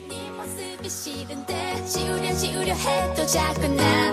네 모습이 싫은데 지우려 지우려 해도 자꾸 난